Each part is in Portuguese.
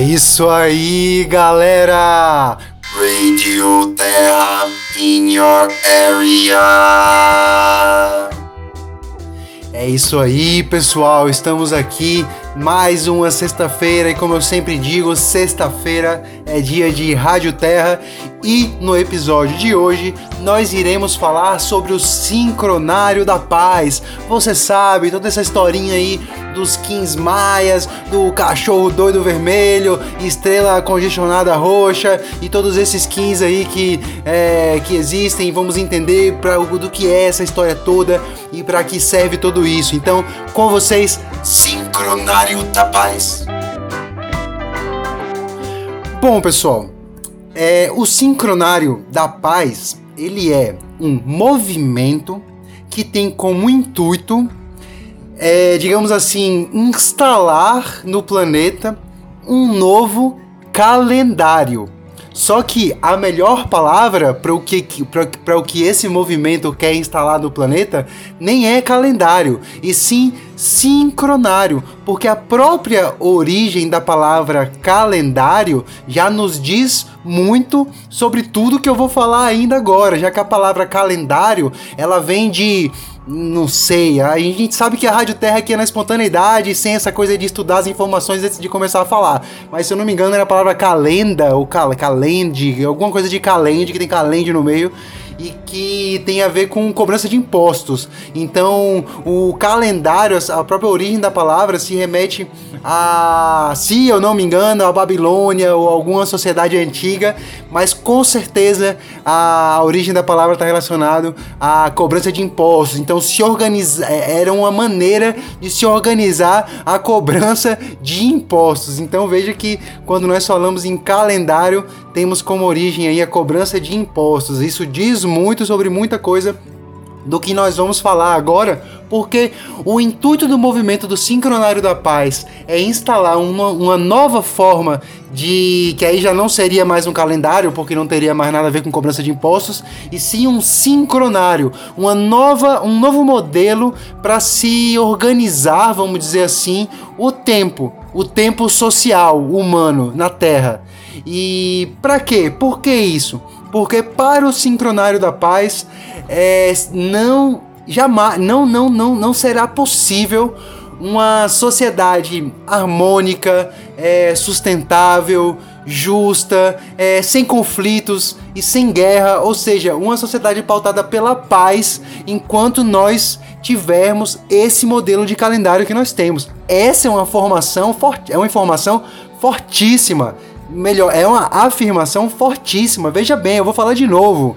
É isso aí, galera! Radio Terra in your area. É isso aí, pessoal. Estamos aqui mais uma sexta-feira e como eu sempre digo, sexta-feira é dia de Rádio Terra e no episódio de hoje nós iremos falar sobre o sincronário da paz. Você sabe, toda essa historinha aí dos Kings Maias, do cachorro doido vermelho, estrela congestionada roxa e todos esses Kings aí que, é, que existem. Vamos entender pra, do que é essa história toda e para que serve tudo isso. Então, com vocês, Sincronário da Paz. Bom, pessoal, é, o sincronário da paz ele é um movimento que tem como intuito, é, digamos assim, instalar no planeta um novo calendário. Só que a melhor palavra para o que, para o que esse movimento quer instalar no planeta nem é calendário, e sim sincronário, porque a própria origem da palavra calendário já nos diz muito sobre tudo que eu vou falar ainda agora, já que a palavra calendário ela vem de não sei, a gente sabe que a Rádio Terra aqui é na espontaneidade, sem essa coisa de estudar as informações antes de começar a falar. Mas se eu não me engano era a palavra calenda, ou cal calende, alguma coisa de calende, que tem calende no meio e que tem a ver com cobrança de impostos. Então, o calendário, a própria origem da palavra se remete a, se eu não me engano, a Babilônia ou alguma sociedade antiga, mas com certeza a origem da palavra está relacionado à cobrança de impostos. Então, se organizar é, era uma maneira de se organizar a cobrança de impostos. Então, veja que quando nós falamos em calendário, temos como origem aí a cobrança de impostos. Isso diz muito sobre muita coisa do que nós vamos falar agora, porque o intuito do movimento do Sincronário da Paz é instalar uma, uma nova forma de. que aí já não seria mais um calendário, porque não teria mais nada a ver com cobrança de impostos, e sim um sincronário, uma nova, um novo modelo para se organizar, vamos dizer assim, o tempo, o tempo social humano na Terra. E para quê? Por que isso? Porque para o sincronário da paz é, não jamais não, não, não, não será possível uma sociedade harmônica, é, sustentável, justa, é, sem conflitos e sem guerra, ou seja, uma sociedade pautada pela paz, enquanto nós tivermos esse modelo de calendário que nós temos. Essa é uma formação forte, é uma informação fortíssima melhor, é uma afirmação fortíssima. Veja bem, eu vou falar de novo.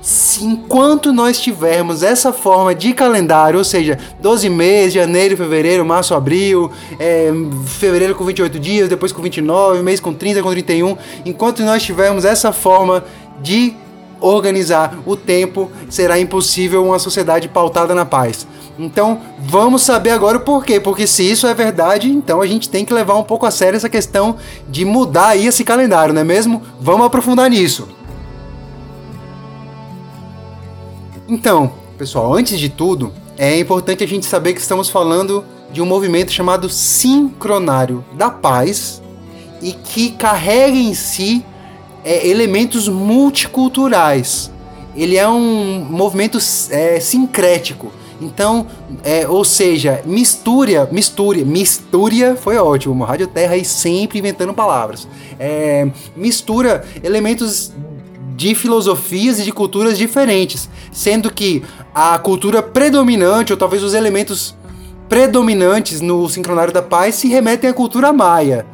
Se, enquanto nós tivermos essa forma de calendário, ou seja, 12 meses, janeiro, fevereiro, março, abril, é, fevereiro com 28 dias, depois com 29, mês com 30, com 31, enquanto nós tivermos essa forma de organizar o tempo, será impossível uma sociedade pautada na paz. Então, vamos saber agora o porquê, porque se isso é verdade, então a gente tem que levar um pouco a sério essa questão de mudar aí esse calendário, não é mesmo? Vamos aprofundar nisso. Então, pessoal, antes de tudo, é importante a gente saber que estamos falando de um movimento chamado Sincronário da Paz e que carrega em si é, elementos multiculturais. Ele é um movimento é, sincrético então, é, ou seja, mistura, mistura, mistura foi ótimo. Rádio Terra aí sempre inventando palavras. É, mistura elementos de filosofias e de culturas diferentes, sendo que a cultura predominante, ou talvez os elementos predominantes no Sincronário da Paz, se remetem à cultura maia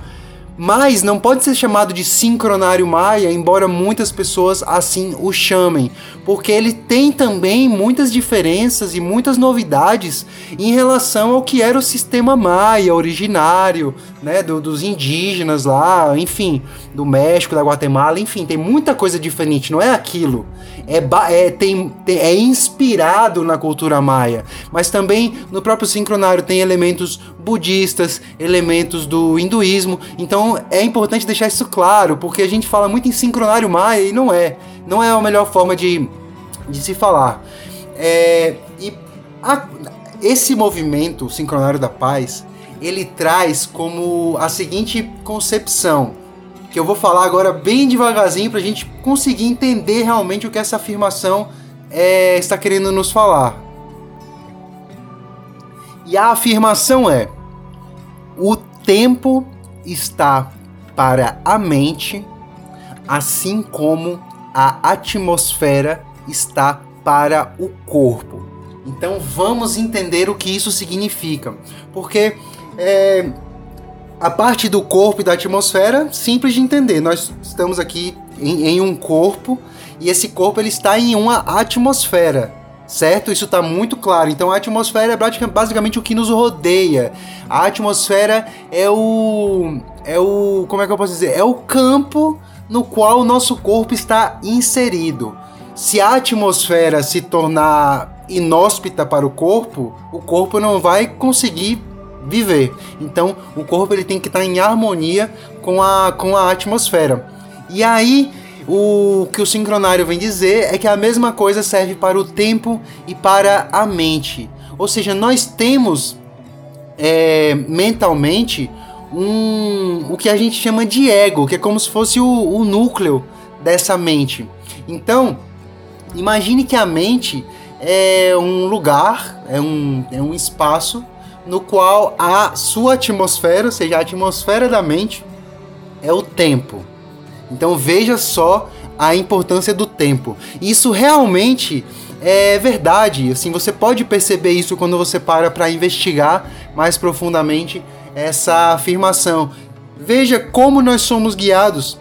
mas não pode ser chamado de sincronário maia, embora muitas pessoas assim o chamem, porque ele tem também muitas diferenças e muitas novidades em relação ao que era o sistema maia originário, né, do, dos indígenas lá, enfim, do México, da Guatemala, enfim, tem muita coisa diferente, não é aquilo. É, é, tem, é inspirado na cultura maia, mas também no próprio sincronário tem elementos budistas, elementos do hinduísmo, então é importante deixar isso claro, porque a gente fala muito em sincronário maia e não é. Não é a melhor forma de, de se falar. É, e a, esse movimento, o Sincronário da Paz, ele traz como a seguinte concepção, que eu vou falar agora bem devagarzinho para a gente conseguir entender realmente o que essa afirmação é, está querendo nos falar. E a afirmação é: o tempo está para a mente, assim como a atmosfera está para o corpo. Então vamos entender o que isso significa, porque é, a parte do corpo e da atmosfera simples de entender. Nós estamos aqui em, em um corpo e esse corpo ele está em uma atmosfera certo? Isso está muito claro. Então a atmosfera é basicamente o que nos rodeia. A atmosfera é o é o como é que eu posso dizer? É o campo no qual o nosso corpo está inserido. Se a atmosfera se tornar inóspita para o corpo, o corpo não vai conseguir viver. Então, o corpo ele tem que estar em harmonia com a, com a atmosfera. E aí, o que o sincronário vem dizer é que a mesma coisa serve para o tempo e para a mente. Ou seja, nós temos é, mentalmente um, o que a gente chama de ego, que é como se fosse o, o núcleo dessa mente. Então, imagine que a mente é um lugar, é um, é um espaço no qual a sua atmosfera, ou seja, a atmosfera da mente, é o tempo. Então veja só a importância do tempo. Isso realmente é verdade. Assim, você pode perceber isso quando você para para investigar mais profundamente essa afirmação. Veja como nós somos guiados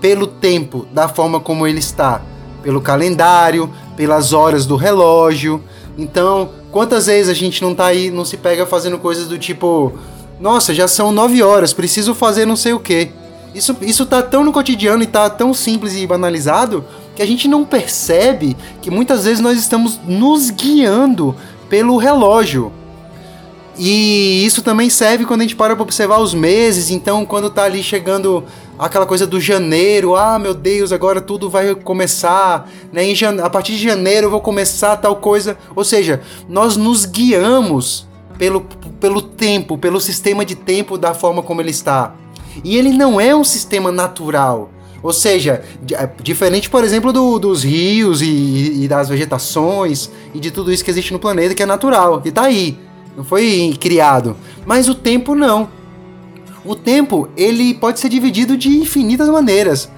pelo tempo, da forma como ele está, pelo calendário, pelas horas do relógio. Então, quantas vezes a gente não tá aí, não se pega fazendo coisas do tipo, nossa, já são nove horas, preciso fazer não sei o que. Isso, isso tá tão no cotidiano e tá tão simples e banalizado que a gente não percebe que muitas vezes nós estamos nos guiando pelo relógio. E isso também serve quando a gente para para observar os meses. Então, quando tá ali chegando aquela coisa do janeiro, ah, meu Deus, agora tudo vai começar, né? Jane... A partir de janeiro eu vou começar tal coisa. Ou seja, nós nos guiamos pelo, pelo tempo, pelo sistema de tempo da forma como ele está. E ele não é um sistema natural. Ou seja, é, diferente, por exemplo, do, dos rios e, e, das vegetações e de tudo isso que existe no planeta, que é natural, que está aí, não foi criado. Mas o tempo não. O tempo ele pode ser dividido de infinitas maneiras.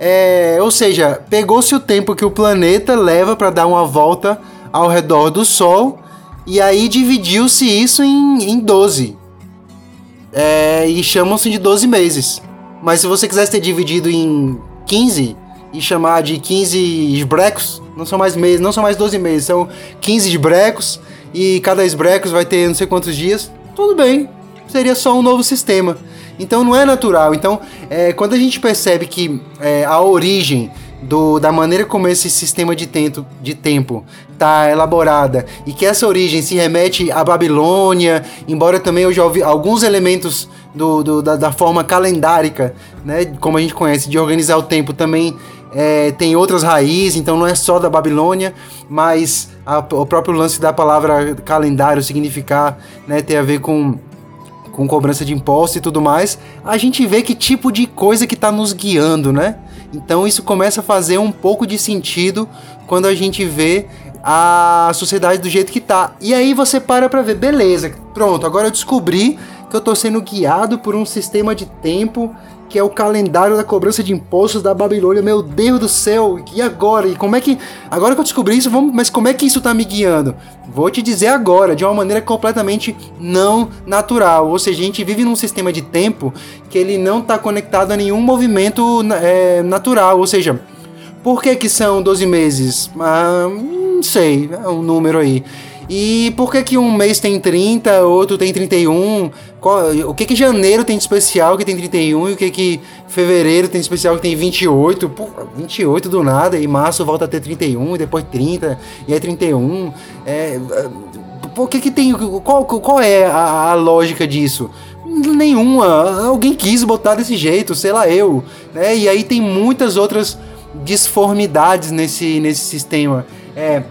É, ou seja, pegou-se o tempo que o planeta leva para dar uma volta ao redor do Sol e aí dividiu-se isso em, em 12 é, e chamam-se de 12 meses. Mas se você quisesse ter dividido em 15 e chamar de 15 esbrecos, não são mais meses, não são mais 12 meses, são 15 esbrecos e cada esbrecos vai ter não sei quantos dias, tudo bem, seria só um novo sistema. Então não é natural. Então, é, quando a gente percebe que é, a origem do, da maneira como esse sistema de, tento, de tempo está elaborada e que essa origem se remete à Babilônia, embora também eu já ouvi alguns elementos do, do da, da, forma calendárica, né, como a gente conhece, de organizar o tempo também é, tem outras raízes, então não é só da Babilônia, mas a, o próprio lance da palavra calendário significar, né, ter a ver com com cobrança de impostos e tudo mais, a gente vê que tipo de coisa que está nos guiando, né? Então isso começa a fazer um pouco de sentido quando a gente vê a sociedade do jeito que tá. E aí você para pra ver, beleza, pronto, agora eu descobri que eu tô sendo guiado por um sistema de tempo que é o calendário da cobrança de impostos da Babilônia. Meu Deus do céu, e agora? E como é que. Agora que eu descobri isso, vamos, mas como é que isso tá me guiando? Vou te dizer agora, de uma maneira completamente não natural. Ou seja, a gente vive num sistema de tempo que ele não tá conectado a nenhum movimento é, natural. Ou seja, por que que são 12 meses? Ah, não sei, é um número aí. E por que que um mês tem 30, outro tem 31? Qual, o que que janeiro tem de especial que tem 31 e o que que fevereiro tem de especial que tem 28? Pô, 28 do nada, e março volta a ter 31, e depois 30, e aí 31. É, por que que tem... Qual, qual é a, a lógica disso? Nenhuma. Alguém quis botar desse jeito, sei lá eu. Né? E aí tem muitas outras disformidades nesse, nesse sistema. É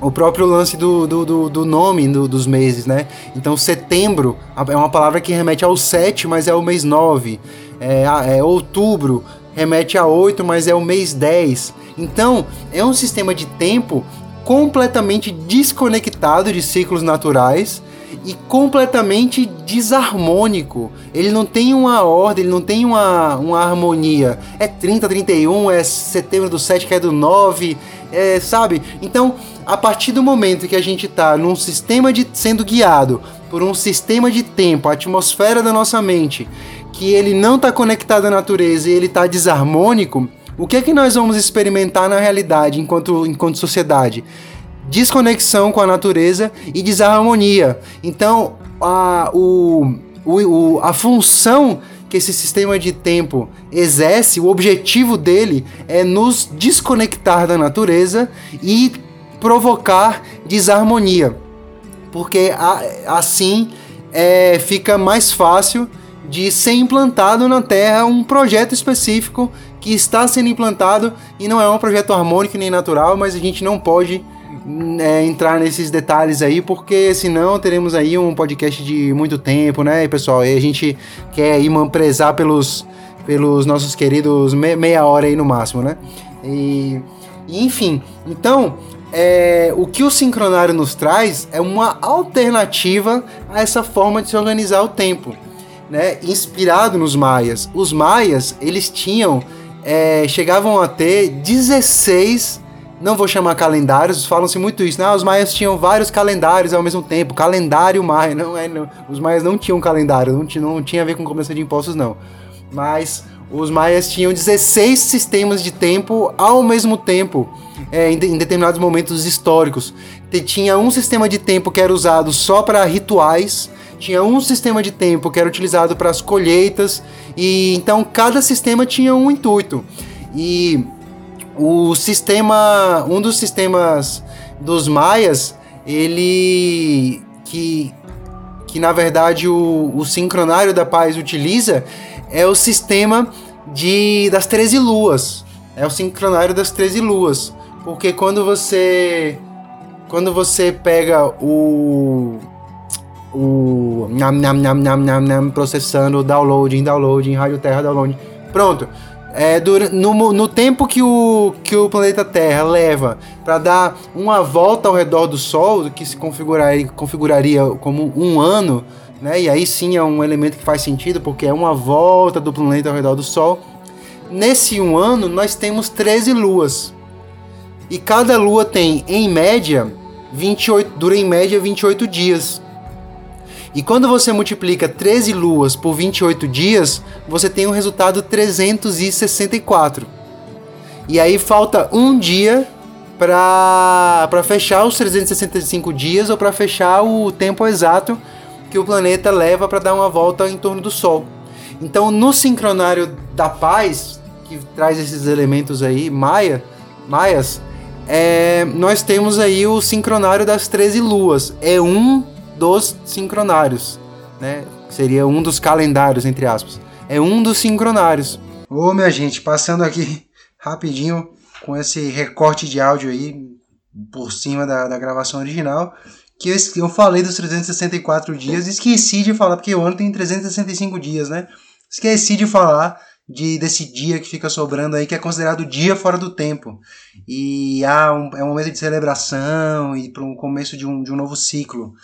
o próprio lance do, do, do, do nome do, dos meses, né? Então, setembro é uma palavra que remete ao 7, mas é o mês 9. É, é outubro remete a 8, mas é o mês 10. Então, é um sistema de tempo completamente desconectado de ciclos naturais e completamente desarmônico. Ele não tem uma ordem, ele não tem uma, uma harmonia. É 30, 31, é setembro do 7 que é do 9, é, sabe? Então, a partir do momento que a gente está num sistema de sendo guiado por um sistema de tempo, a atmosfera da nossa mente, que ele não está conectado à natureza e ele está desarmônico, o que é que nós vamos experimentar na realidade enquanto, enquanto sociedade? Desconexão com a natureza e desarmonia. Então, a, o, o, a função que esse sistema de tempo exerce, o objetivo dele é nos desconectar da natureza e provocar desarmonia. Porque assim é, fica mais fácil de ser implantado na Terra um projeto específico que está sendo implantado e não é um projeto harmônico nem natural, mas a gente não pode é, entrar nesses detalhes aí, porque senão teremos aí um podcast de muito tempo, né, pessoal? E a gente quer aí prezar pelos, pelos nossos queridos me, meia hora aí no máximo, né? E, enfim, então, é, o que o sincronário nos traz é uma alternativa a essa forma de se organizar o tempo né, inspirado nos maias. Os maias, eles tinham, é, chegavam a ter 16, não vou chamar calendários, falam-se muito isso, né? Os maias tinham vários calendários ao mesmo tempo, calendário maia, não é, não, os maias não tinham calendário, não tinha, não tinha a ver com cobrança de impostos não. Mas os maias tinham 16 sistemas de tempo ao mesmo tempo, é, em, em, determinados momentos históricos. tinha um sistema de tempo que era usado só para rituais, tinha um sistema de tempo que era utilizado para as colheitas e então cada sistema tinha um intuito. E o sistema, um dos sistemas dos maias, ele que que na verdade o, o sincronário da paz utiliza é o sistema de das 13 luas. É o sincronário das 13 luas, porque quando você quando você pega o o nam, nam, nam, nam, nam, nam, processando, downloading, downloading, rádio terra, downloading. Pronto. É, no, no tempo que o, que o planeta Terra leva para dar uma volta ao redor do Sol, que se configuraria, configuraria como um ano, né? E aí sim é um elemento que faz sentido, porque é uma volta do planeta ao redor do Sol. Nesse um ano, nós temos 13 luas. E cada lua tem, em média, 28, dura em média 28 dias. E quando você multiplica 13 luas por 28 dias, você tem um resultado 364. E aí falta um dia para fechar os 365 dias ou para fechar o tempo exato que o planeta leva para dar uma volta em torno do Sol. Então, no sincronário da paz, que traz esses elementos aí, Maia, Maias, é, nós temos aí o sincronário das 13 luas. É um dos sincronários, né? Seria um dos calendários, entre aspas. É um dos sincronários. Ô, minha gente, passando aqui rapidinho com esse recorte de áudio aí por cima da, da gravação original, que eu, eu falei dos 364 dias, esqueci de falar, porque o ano tem 365 dias, né? Esqueci de falar de, desse dia que fica sobrando aí, que é considerado dia fora do tempo. E ah, um, é um momento de celebração e para um começo de um, de um novo ciclo.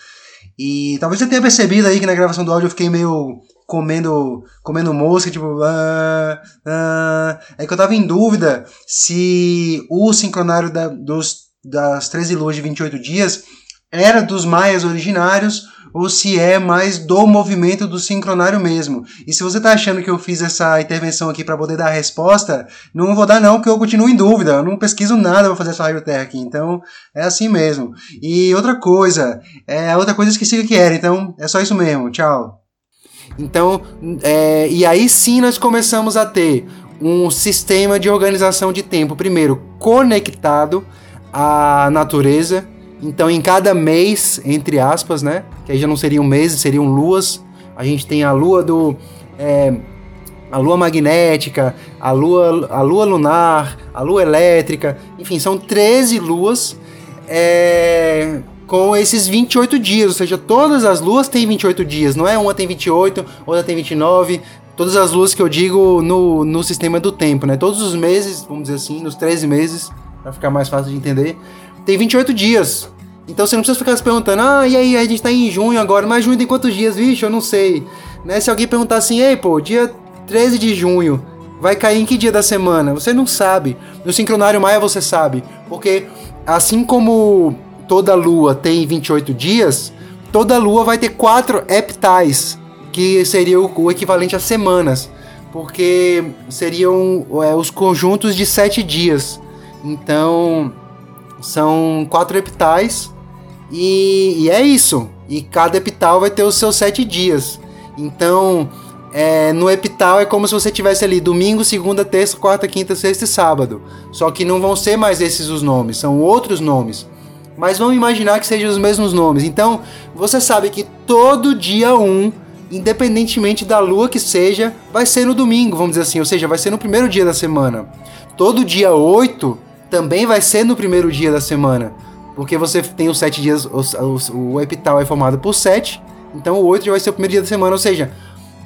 E talvez você tenha percebido aí que na gravação do áudio eu fiquei meio comendo comendo mosca, tipo. Ah, ah. É que eu tava em dúvida se o sincronário da, dos, das 13 luas de 28 dias era dos maias originários ou se é mais do movimento do sincronário mesmo. E se você está achando que eu fiz essa intervenção aqui para poder dar a resposta, não vou dar não, porque eu continuo em dúvida. Eu não pesquiso nada para fazer essa raio terra aqui. Então, é assim mesmo. E outra coisa, é outra coisa esqueci o que era. Então, é só isso mesmo. Tchau. Então, é, e aí sim nós começamos a ter um sistema de organização de tempo, primeiro conectado à natureza, então, em cada mês, entre aspas, né? Que aí já não seriam meses, seriam luas. A gente tem a lua do. É, a lua magnética, a lua, a lua lunar, a lua elétrica, enfim, são 13 luas é, com esses 28 dias, ou seja, todas as luas têm 28 dias, não é uma tem 28, outra tem 29, todas as luas que eu digo no, no sistema do tempo, né? Todos os meses, vamos dizer assim, nos 13 meses, para ficar mais fácil de entender, tem 28 dias. Então você não precisa ficar se perguntando, ah, e aí, a gente tá em junho agora, mas junho tem quantos dias, vixe, eu não sei. Né? Se alguém perguntar assim, ei, pô, dia 13 de junho, vai cair em que dia da semana? Você não sabe. No sincronário maia você sabe. Porque assim como toda lua tem 28 dias, toda lua vai ter quatro epitais, que seria o, equivalente a semanas. Porque seriam é, os conjuntos de sete dias. Então, são quatro epitais e, e, é isso. E cada epital vai ter os seus sete dias. Então, é, no epital é como se você tivesse ali domingo, segunda, terça, quarta, quinta, sexta e sábado. Só que não vão ser mais esses os nomes, são outros nomes. Mas vamos imaginar que sejam os mesmos nomes. Então, você sabe que todo dia 1, um, independentemente da lua que seja, vai ser no domingo, vamos dizer assim, ou seja, vai ser no primeiro dia da semana. Todo dia 8 também vai ser no primeiro dia da semana. Porque você tem os sete dias, o, o, o epital é formado por sete, então o oito já vai ser o primeiro dia da semana, ou seja,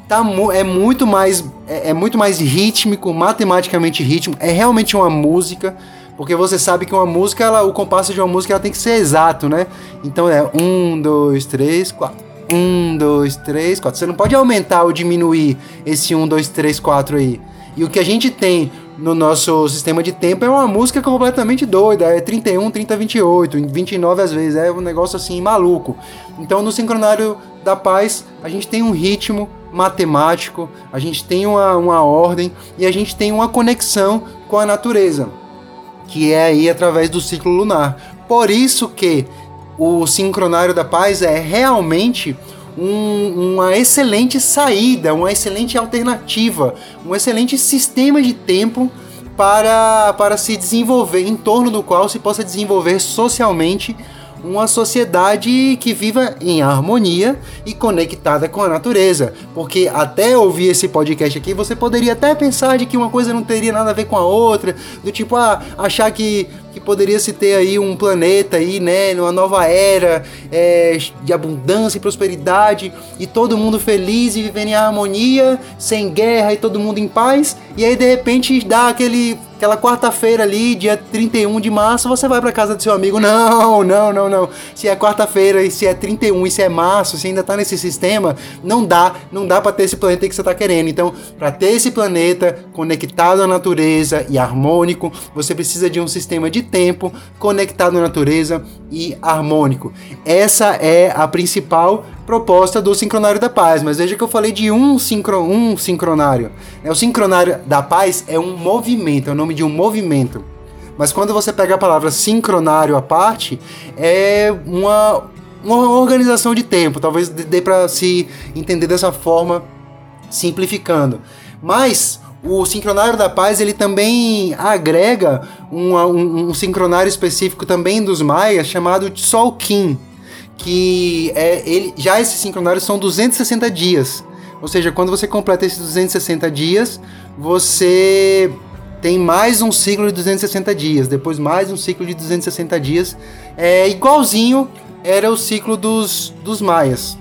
tá, é muito mais é, é, muito mais rítmico, matematicamente rítmico, é realmente uma música, porque você sabe que uma música, ela, o compasso de uma música ela tem que ser exato, né? Então é um, dois, três, quatro. Um, dois, três, quatro. Você não pode aumentar ou diminuir esse um, dois, três, quatro aí. E o que a gente tem no nosso sistema de tempo é uma música completamente doida. É 31, 30, 28, 29 às vezes. É um negócio assim maluco. Então no sincronário da paz a gente tem um ritmo matemático, a gente tem uma, uma ordem e a gente tem uma conexão com a natureza, que é aí através do ciclo lunar. Por isso que o sincronário da paz é realmente um, uma excelente saída, uma excelente alternativa, um excelente sistema de tempo para, para se desenvolver, em torno do qual se possa desenvolver socialmente uma sociedade que viva em harmonia e conectada com a natureza. Porque até ouvir esse podcast aqui, você poderia até pensar de que uma coisa não teria nada a ver com a outra, do tipo, ah, achar que que poderia se ter aí um planeta aí, né, numa nova era é, de abundância e prosperidade e todo mundo feliz e vivendo em harmonia, sem guerra e todo mundo em paz. E aí de repente dá aquele aquela quarta-feira ali, dia 31 de março, você vai para casa do seu amigo. Não, não, não, não. Se é quarta-feira e se é 31 e se é março, se ainda tá nesse sistema, não dá, não dá para ter esse planeta que você tá querendo. Então, para ter esse planeta conectado à natureza e harmônico, você precisa de um sistema de tempo conectado à natureza e harmônico. Essa é a principal proposta do sincronário da paz. Mas veja que eu falei de um, sincro, um sincronário. É, o sincronário da paz é um movimento, é o nome de um movimento. Mas quando você pega a palavra sincronário à parte, é uma, uma organização de tempo. Talvez dê para se entender dessa forma, simplificando. Mas o sincronário da paz ele também agrega um, um, um sincronário específico também dos maias chamado Tzolk'in, que é ele já esses sincronários são 260 dias. Ou seja, quando você completa esses 260 dias, você tem mais um ciclo de 260 dias, depois mais um ciclo de 260 dias, é igualzinho era o ciclo dos, dos maias.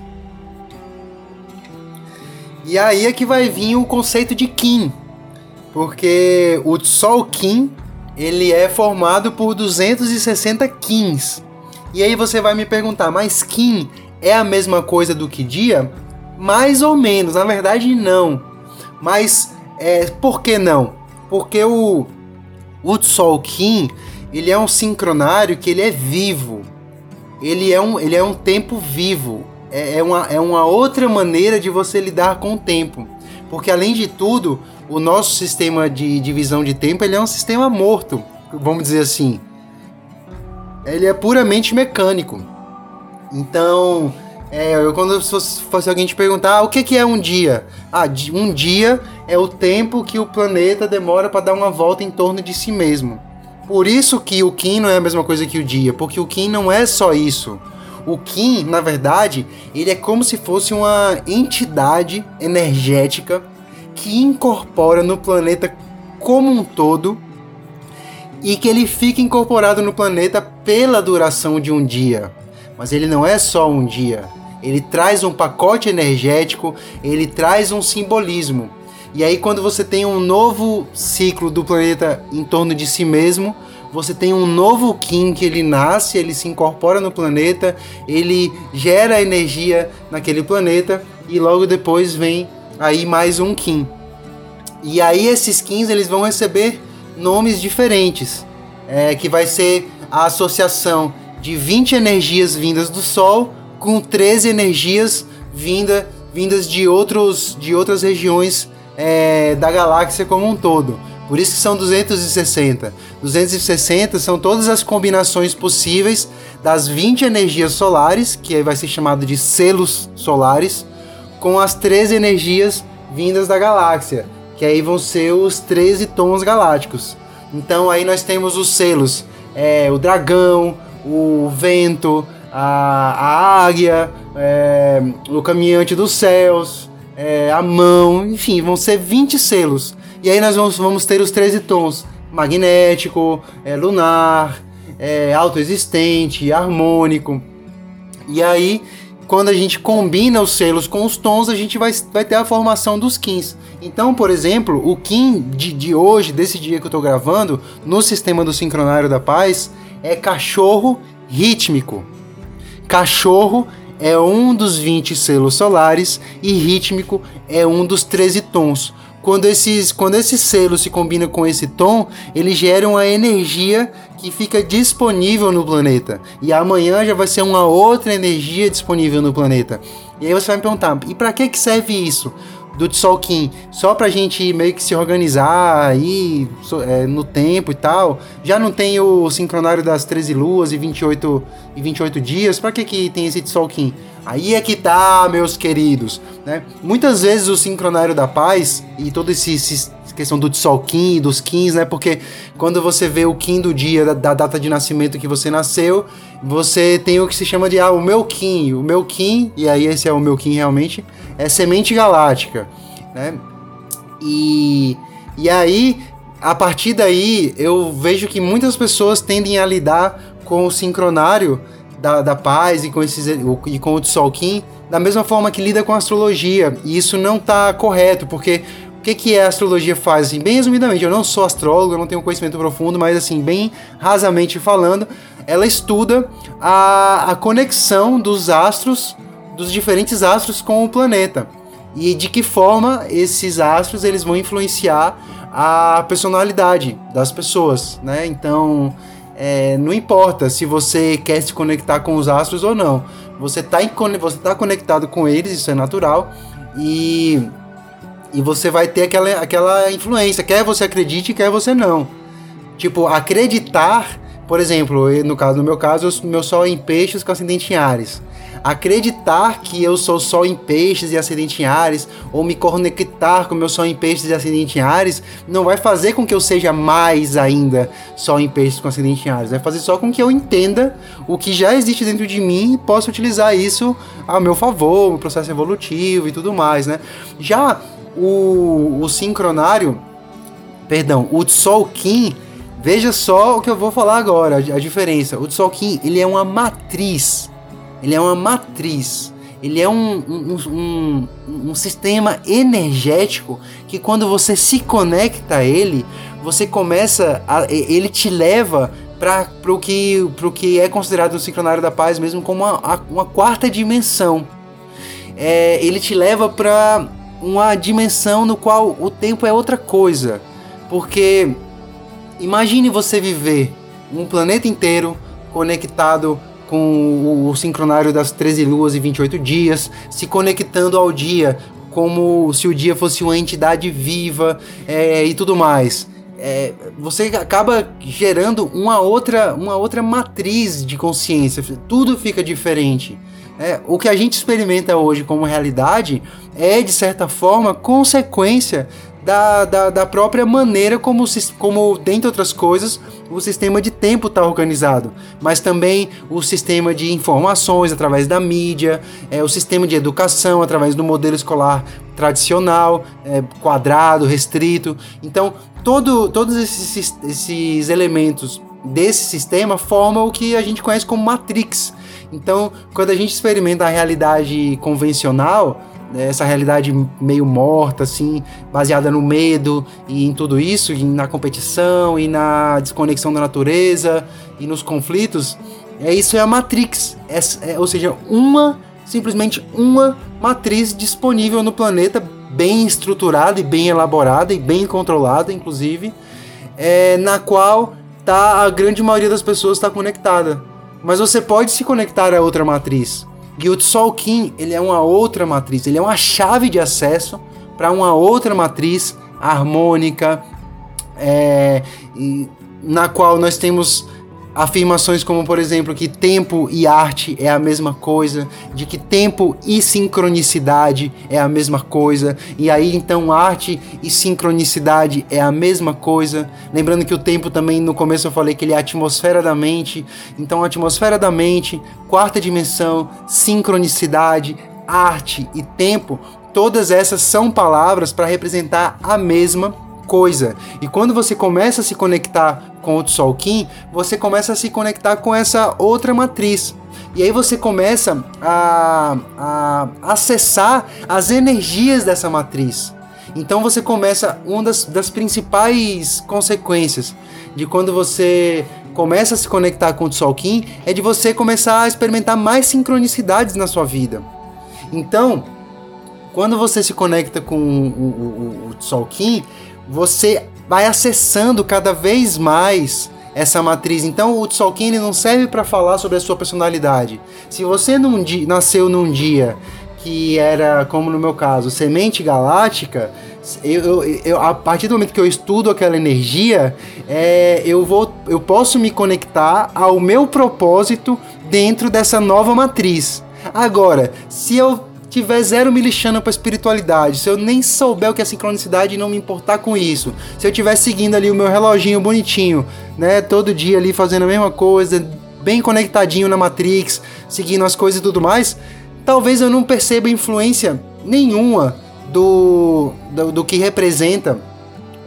E aí é que vai vir o conceito de Kim, porque o Sol Kim ele é formado por 260 Kins. E aí você vai me perguntar, mas Kim é a mesma coisa do que dia? Mais ou menos, na verdade não. Mas é, por que não? Porque o, o Sol Kim ele é um sincronário que ele é vivo. Ele é um, ele é um tempo vivo. É, é, uma, é uma outra maneira de você lidar com o tempo. Porque além de tudo, o nosso sistema de divisão de tempo ele é um sistema morto, vamos dizer assim. Ele é puramente mecânico. Então, é, eu, quando fosse alguém te perguntar ah, o que, que é um dia, ah, um dia é o tempo que o planeta demora para dar uma volta em torno de si mesmo. Por isso que o Kim não é a mesma coisa que o dia, porque o Kim não é só isso. O Kim, na verdade, ele é como se fosse uma entidade energética que incorpora no planeta como um todo e que ele fica incorporado no planeta pela duração de um dia. Mas ele não é só um dia. Ele traz um pacote energético, ele traz um simbolismo. E aí, quando você tem um novo ciclo do planeta em torno de si mesmo, você tem um novo Kim que ele nasce, ele se incorpora no planeta, ele gera energia naquele planeta e logo depois vem aí mais um Kim. E aí esses Kins eles vão receber nomes diferentes, é, que vai ser a associação de 20 energias vindas do Sol com 13 energias vinda, vindas de, outros, de outras regiões é, da galáxia como um todo. Por isso que são 260. 260 são todas as combinações possíveis das 20 energias solares, que aí vai ser chamado de selos solares, com as 13 energias vindas da galáxia, que aí vão ser os 13 tons galácticos. Então aí nós temos os selos, é, o dragão, o vento, a, a águia, é, o caminhante dos céus, é, a mão, enfim, vão ser 20 selos. E aí nós vamos, vamos ter os 13 tons: magnético, é, lunar, é, autoexistente, harmônico. E aí, quando a gente combina os selos com os tons, a gente vai, vai ter a formação dos Kins. Então, por exemplo, o Kim de, de hoje, desse dia que eu estou gravando, no sistema do Sincronário da Paz, é cachorro rítmico. Cachorro é um dos 20 selos solares e rítmico é um dos 13 tons. Quando, esses, quando esse selo se combina com esse tom, eles geram a energia que fica disponível no planeta. E amanhã já vai ser uma outra energia disponível no planeta. E aí você vai me perguntar, e para que, que serve isso? Do Tzolk'in só pra gente meio que se organizar aí é, no tempo e tal. Já não tem o sincronário das 13 luas e 28, e 28 dias. Pra que, que tem esse Tzolk'in? Aí é que tá, meus queridos. Né? Muitas vezes o sincronário da paz e todo esse, esse questão do Tzolk'in, dos Kins, né? Porque quando você vê o Kim do dia, da, da, data de nascimento que você nasceu, você tem o que se chama de ah, o meu Kim. O meu Kim, e aí esse é o meu Kim realmente, é semente galáctica, né? E, e aí, a partir daí, eu vejo que muitas pessoas tendem a lidar com o sincronário da, da paz e com, esses, e com o Tzolk'in da mesma forma que lida com a astrologia. E isso não está correto, porque que, que a astrologia faz? Assim, bem resumidamente, eu não sou astrólogo, eu não tenho conhecimento profundo, mas assim, bem rasamente falando, ela estuda a, a conexão dos astros dos diferentes astros com o planeta e de que forma esses astros eles vão influenciar a personalidade das pessoas, né? Então, é, não importa se você quer se conectar com os astros ou não, você está você tá conectado com eles, isso é natural e e você vai ter aquela, aquela influência, quer você acredite, quer você não. Tipo, acreditar, por exemplo, no caso, no meu caso, meu sol é em peixes com ascendente em Ares acreditar que eu sou Sol em peixes e ascendente em Ares, ou me conectar com meu Sol em peixes e ascendente em Ares, não vai fazer com que eu seja mais ainda Sol em peixes com ascendente em Ares. Vai fazer só com que eu entenda o que já existe dentro de mim e possa utilizar isso a meu favor, no processo evolutivo e tudo mais, né? Já o, o sincronário, perdão, o Tzolk'in, veja só o que eu vou falar agora, a, a diferença. O Tzolk'in, ele é uma matriz ele é uma matriz, ele é um, um, um, um, sistema energético que quando você se conecta a ele, você começa a, ele te leva para o que, que é considerado no sincronário da paz mesmo como uma, uma quarta dimensão. É, ele te leva para uma dimensão no qual o tempo é outra coisa. Porque imagine você viver um planeta inteiro conectado com o sincronário das 13 luas e 28 dias, se conectando ao dia como se o dia fosse uma entidade viva é, e tudo mais. É, você acaba gerando uma outra, uma outra matriz de consciência, tudo fica diferente. É, o que a gente experimenta hoje como realidade é, de certa forma, consequência da, da, da própria maneira como, como, dentre outras coisas, o sistema de tempo está organizado, mas também o sistema de informações através da mídia, é, o sistema de educação através do modelo escolar tradicional, é, quadrado, restrito. Então, todo, todos esses, esses elementos desse sistema formam o que a gente conhece como Matrix. Então, quando a gente experimenta a realidade convencional, né, essa realidade meio morta, assim, baseada no medo e em tudo isso, e na competição e na desconexão da natureza e nos conflitos, é isso é a Matrix, é, é, ou seja, uma simplesmente uma matriz disponível no planeta, bem estruturada e bem elaborada e bem controlada, inclusive, é, na qual tá a grande maioria das pessoas está conectada. Mas você pode se conectar a outra matriz. E o Tzolk'in, ele é uma outra matriz, ele é uma chave de acesso para uma outra matriz harmônica, é, na qual nós temos afirmações como, por exemplo, que tempo e arte é a mesma coisa, de que tempo e sincronicidade é a mesma coisa, e aí então arte e sincronicidade é a mesma coisa. Lembrando que o tempo também no começo eu falei que ele é a atmosfera da mente, então a atmosfera da mente, quarta dimensão, sincronicidade, arte e tempo, todas essas são palavras para representar a mesma coisa. E quando você começa a se conectar com o Tzolk'in, você começa a se conectar com essa outra matriz. E aí você começa a, a acessar as energias dessa matriz. Então você começa, uma das, das principais consequências de quando você começa a se conectar com o Tzolk'in é de você começar a experimentar mais sincronicidades na sua vida. Então, quando você se conecta com o, o, o, o você vai acessando cada vez mais essa matriz. Então o Tzolk'in não serve para falar sobre a sua personalidade. Se você num nasceu num dia que era, como no meu caso, semente galáctica, eu, eu, eu, a partir do momento que eu estudo aquela energia, é, eu, vou, eu posso me conectar ao meu propósito dentro dessa nova matriz. Agora, se eu tiver zero me lixando pra espiritualidade, se eu nem souber o que é sincronicidade e não me importar com isso, se eu estiver seguindo ali o meu reloginho bonitinho, né, todo dia ali fazendo a mesma coisa, bem conectadinho na Matrix, seguindo as coisas e tudo mais, talvez eu não perceba influência nenhuma do, do, do que representa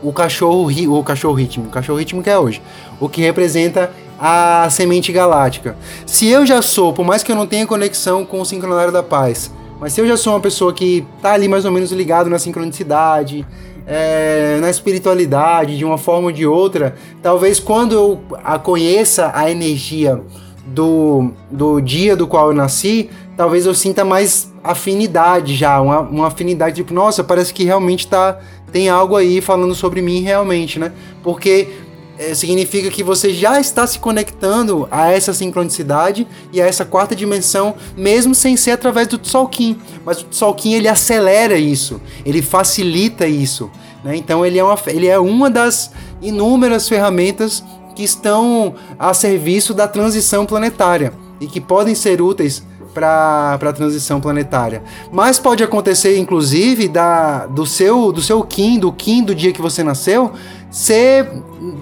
o cachorro, o cachorro ritmo, o cachorro ritmo que é hoje, o que representa a semente galáctica. Se eu já sou, por mais que eu não tenha conexão com o sincronário da paz, mas se eu já sou uma pessoa que tá ali mais ou menos ligado na sincronicidade, é, na espiritualidade, de uma forma ou de outra, talvez quando eu a conheça a energia do, do dia do qual eu nasci, talvez eu sinta mais afinidade já, uma, uma afinidade tipo, nossa, parece que realmente tá, tem algo aí falando sobre mim realmente, né? Porque é, significa que você já está se conectando a essa sincronicidade e a essa quarta dimensão, mesmo sem ser através do Tzolk'in. Mas o Tzolk'in ele acelera isso, ele facilita isso. Né? Então ele é, uma, ele é uma das inúmeras ferramentas que estão a serviço da transição planetária e que podem ser úteis para a transição planetária. Mas pode acontecer, inclusive, da, do seu do seu Kim, do Kim do dia que você nasceu, ser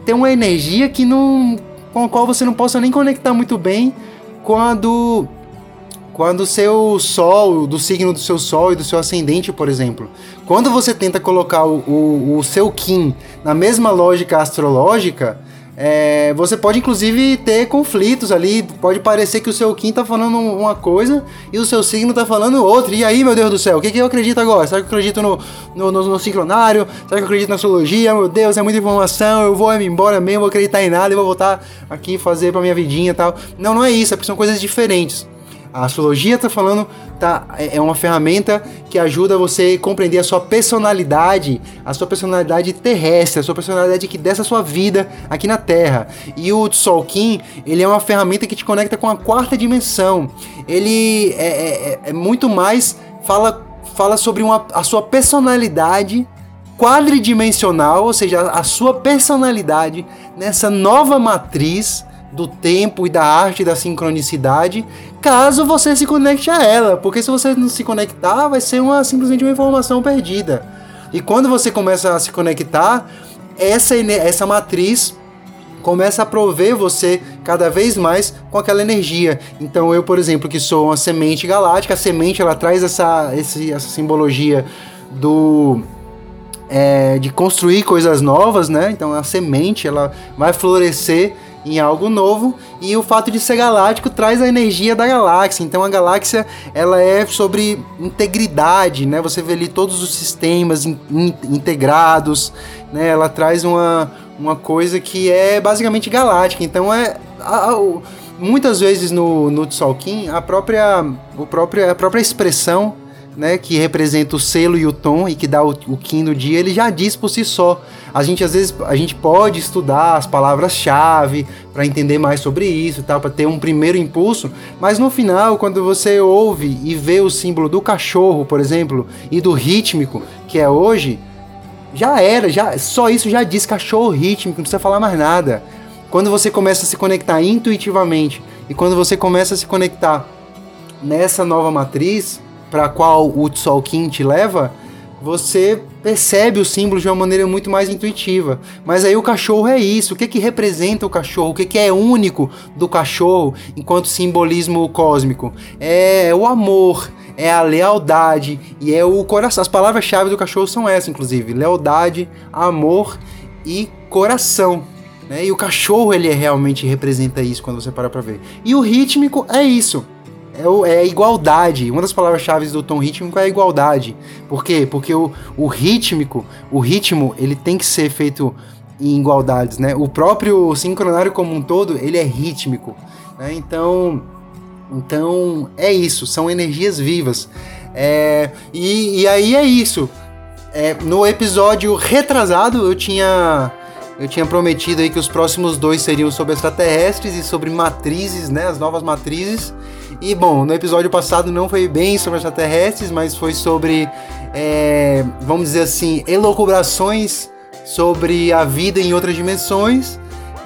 ter uma energia que não com a qual você não possa nem conectar muito bem quando quando o seu sol, do signo do seu sol e do seu ascendente, por exemplo. Quando você tenta colocar o, o, o seu Kim na mesma lógica astrológica, é, você pode inclusive ter conflitos ali. Pode parecer que o seu Kim tá falando uma coisa e o seu signo tá falando outra. E aí, meu Deus do céu, o que, que eu acredito agora? Será que eu acredito no, no, no, no sincronário? Será que eu acredito na astrologia? Meu Deus, é muita informação. Eu vou me embora mesmo, vou acreditar em nada e vou voltar aqui fazer pra minha vidinha e tal. Não, não é isso, é porque são coisas diferentes. A astrologia está falando, tá, é, é uma ferramenta que ajuda você a compreender a sua personalidade, a sua personalidade terrestre, a sua personalidade aqui dessa sua vida aqui na Terra. E o Tzolk'in, ele é uma ferramenta que te conecta com a quarta dimensão. Ele é, é, é, é muito mais fala fala sobre uma, a sua personalidade quadridimensional, ou seja, a sua personalidade nessa nova matriz do tempo e da arte da sincronicidade, caso você se conecte a ela, porque se você não se conectar, vai ser uma simplesmente uma informação perdida. E quando você começa a se conectar, essa essa matriz começa a prover você cada vez mais com aquela energia. Então eu, por exemplo, que sou uma semente galáctica, a semente ela traz essa esse, essa simbologia do é, de construir coisas novas, né? Então a semente ela vai florescer em algo novo e o fato de ser galáctico traz a energia da galáxia. Então a galáxia ela é sobre integridade, né? Você vê ali todos os sistemas in, in, integrados, né? Ela traz uma, uma coisa que é basicamente galáctica. Então é a, a, muitas vezes no no Tzolk'in a própria o próprio a própria expressão né, que representa o selo e o tom e que dá o, o Kim no dia, ele já diz por si só. A gente às vezes a gente pode estudar as palavras-chave para entender mais sobre isso, tal, para ter um primeiro impulso, mas no final, quando você ouve e vê o símbolo do cachorro, por exemplo, e do rítmico, que é hoje, já era, já só isso já diz cachorro rítmico, não precisa falar mais nada. Quando você começa a se conectar intuitivamente e quando você começa a se conectar nessa nova matriz, para qual o Tzolk'in te leva, você percebe o símbolo de uma maneira muito mais intuitiva. Mas aí o cachorro é isso. O que que representa o cachorro? O que que é único do cachorro enquanto simbolismo cósmico? É o amor, é a lealdade e é o coração. As palavras-chave do cachorro são essas, inclusive: lealdade, amor e coração. Né? E o cachorro ele realmente representa isso quando você para para ver. E o rítmico é isso é, é igualdade. Uma das palavras-chave do tom rítmico é a igualdade. Por quê? Porque o, o rítmico, o ritmo, ele tem que ser feito em igualdades, né? O próprio sincronário como um todo, ele é rítmico, né? Então, então é isso, são energias vivas. É, e, e aí é isso. É, no episódio retrasado eu tinha eu tinha prometido aí que os próximos dois seriam sobre extraterrestres e sobre matrizes, né? As novas matrizes. E bom, no episódio passado não foi bem sobre extraterrestres, mas foi sobre, é, vamos dizer assim, elucubrações sobre a vida em outras dimensões.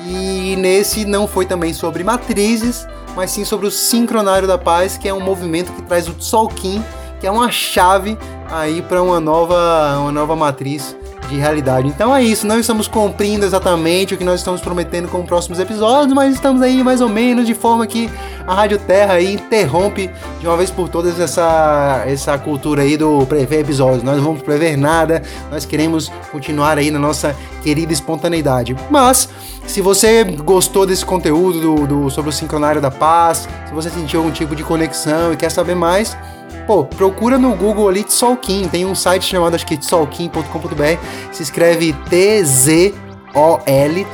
E nesse não foi também sobre matrizes, mas sim sobre o Sincronário da Paz, que é um movimento que traz o Tzolk'in, que é uma chave aí para uma nova, uma nova matriz de realidade. Então é isso, não estamos cumprindo exatamente o que nós estamos prometendo com os próximos episódios, mas estamos aí mais ou menos de forma que a Rádio Terra aí interrompe de uma vez por todas essa, essa cultura aí do prever episódios. Nós não vamos prever nada, nós queremos continuar aí na nossa querida espontaneidade. Mas, se você gostou desse conteúdo do, do sobre o Sincronário da Paz, se você sentiu algum tipo de conexão e quer saber mais, Pô, procura no Google ali Tzolk'in, tem um site chamado acho que tzolk'in.com.br, se escreve T-Z-O-L,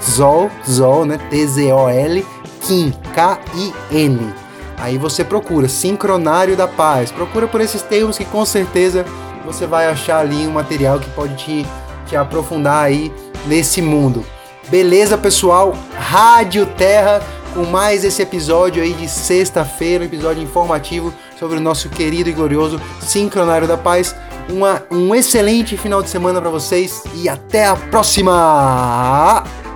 Tzol, Tzol, né? T-Z-O-L, Kin, K-I-N. Aí você procura Sincronário da Paz, procura por esses termos que com certeza você vai achar ali um material que pode te, te aprofundar aí nesse mundo. Beleza, pessoal? Rádio Terra com mais esse episódio aí de sexta-feira, um episódio informativo sobre o nosso querido e glorioso Sincronário da Paz. Uma, um excelente final de semana para vocês e até a próxima!